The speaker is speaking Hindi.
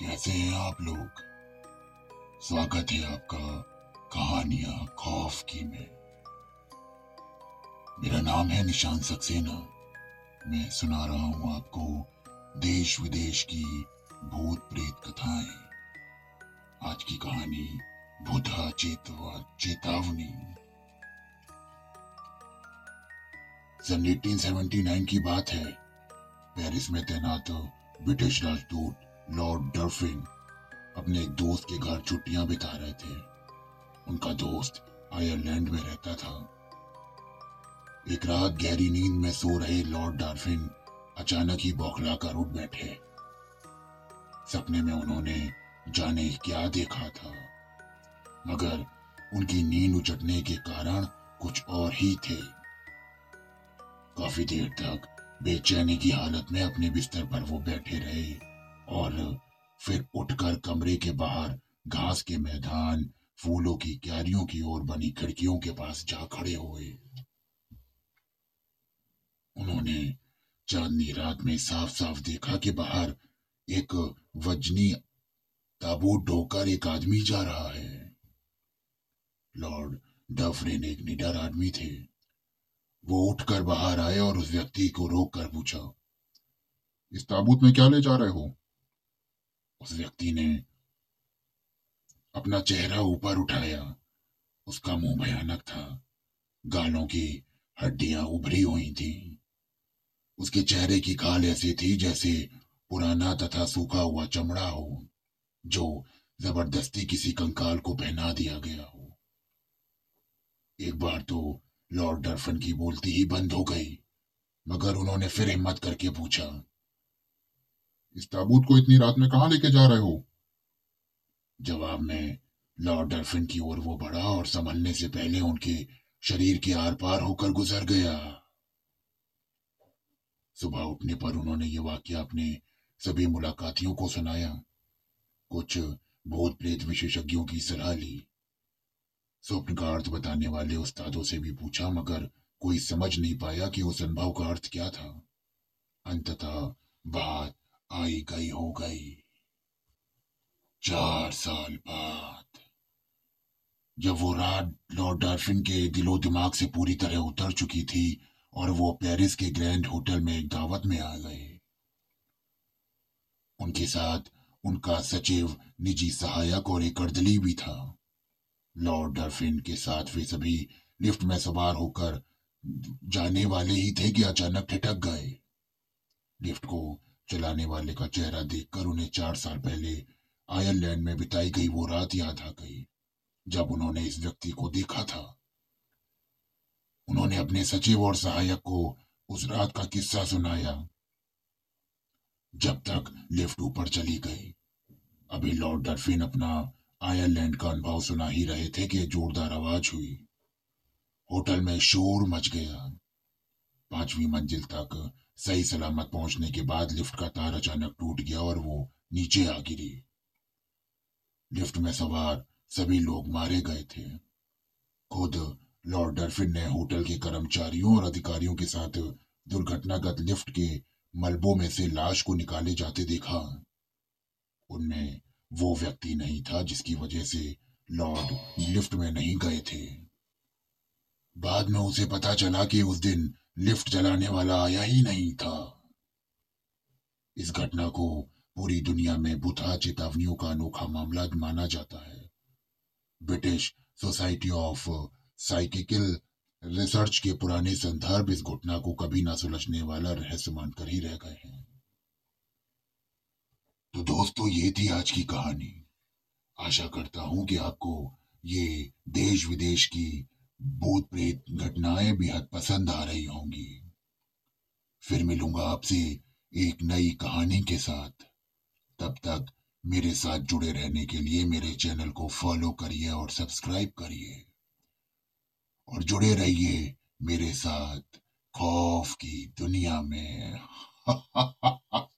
कैसे हैं आप लोग? स्वागत है आपका कहानियाँ खौफ की में। मेरा नाम है निशान सक्सेना। मैं सुना रहा हूँ आपको देश विदेश की भूत प्रेत कथाएँ। आज की कहानी बुधा चेतवा चेतावनी। सन 1879 की बात है। पेरिस में तैनात ब्रिटिश राजदूत लॉर्ड डर्फिन अपने एक दोस्त के घर छुट्टियाँ बिता रहे थे। उनका दोस्त आयरलैंड में रहता था। एक रात गहरी नींद में सो रहे लॉर्ड डार्फिन अचानक ही बौखला कर उठ बैठे। सपने में उन्होंने जाने क्या देखा था। मगर उनकी नींद उचटने के कारण कुछ और ही थे। काफ़ी देर तक बेचैनी की हालत में अपने बिस्तर पर वो बैठे रहे। और फिर उठकर कमरे के बाहर घास के मैदान, फूलों की क्यारियों की ओर बनी खिड़कियों के पास जा खड़े हुए। उन्होंने चांदनी रात में साफ़ साफ़ देखा कि बाहर एक वजनी ताबूत ढोकर एक आदमी जा रहा है। लॉर्ड डफरिन एक निडर आदमी थे। वो उठकर बाहर आए और उस व्यक्ति को रोक कर पूछा, इस ताबूत में क्या ले जा रहे हो? उस व्यक्ति ने अपना चेहरा ऊपर उठाया। उसका मुँह भयानक था। गालों की हड्डियाँ उभरी हुई थी। उसके चेहरे की खाल ऐसी थी जैसे पुराना तथा सूखा हुआ चमड़ा हो, जो ज़बरदस्ती किसी कंकाल को पहना दिया गया हो। एक बार तो लॉर्ड डरफन की बोलती ही बंद हो गई, मगर उन्होंने फिर हिम्मत करके पूछा इस ताबूत को इतनी रात में कहा लेके जा रहे हो? जवाब में, लॉर्ड डरफिन की ओर वो बढ़ा और संभलने से पहले उनके शरीर के आर पार होकर गुजर गया। सुबह उठने पर उन्होंने ये वाक्य अपने सभी मुलाकातियों को सुनाया। कुछ भूत प्रेत विशेषज्ञों की सलाह ली। स्वप्न का अर्थ बताने वाले उस्तादों से भी पूछा, मगर कोई समझ नहीं पाया कि उस अनुभव का अर्थ क्या था। अंततः बात आई गई हो गई। चार साल बाद जब वो रात लॉर्ड डार्फिन के दिलो दिमाग से पूरी तरह उतर चुकी थी और वो पेरिस के ग्रैंड होटल में एक दावत में आ गए। उनके साथ उनका सचिव, निजी सहायक और एक अर्दली भी था। लॉर्ड डर्फिन के साथ वे सभी लिफ्ट में सवार होकर जाने वाले ही थे कि अचानक ठिठक गए। लिफ्ट को चलाने वाले का चेहरा देखकर उन्हें चार साल पहले आयरलैंड में बिताई गई वो रात याद आ गई, जब उन्होंने इस व्यक्ति को देखा था। उन्होंने अपने सचिव और सहायक को उस रात का किस्सा सुनाया, जब तक लिफ्ट ऊपर चली गई। अभी लॉर्ड डरफिन अपना आयरलैंड का अनुभव सुना ही रहे थे कि जोरदार आवाज़ हुई। होटल में शोर मच गया। पांचवी मंजिल तक सही सलामत पहुँचने के बाद लिफ्ट का तार अचानक टूट गया और वो नीचे आ गिरी। लिफ्ट में सवार सभी लोग मारे गए थे। खुद लॉर्ड डरफिन ने होटल के कर्मचारियों और अधिकारियों के साथ दुर्घटनागत लिफ्ट के मलबों में से लाश को निकाले जाते देखा। उनमें वो व्यक्ति नहीं था जिसकी वजह से लॉर्ड लिफ्ट में नहीं गए थे। बाद में उसे पता चला कि उस दिन लिफ्ट चलाने वाला आया ही नहीं था। इस घटना को पूरी दुनिया में बुथा चेतावनियों का अनोखा मामला माना जाता है। British society of psychical research के पुराने संदर्भ इस घटना को कभी ना सुलझने वाला रहस्य मानकर ही रह गए हैं। तो दोस्तों, ये थी आज की कहानी। आशा करता हूँ कि आपको ये देश विदेश की भूत प्रेत घटनाएँ बेहद पसंद आ रही होंगी। फिर मिलूँगा आपसे एक नई कहानी के साथ। तब तक मेरे साथ जुड़े रहने के लिए मेरे चैनल को फॉलो करिए और सब्सक्राइब करिए। और जुड़े रहिए मेरे साथ खौफ की दुनिया में।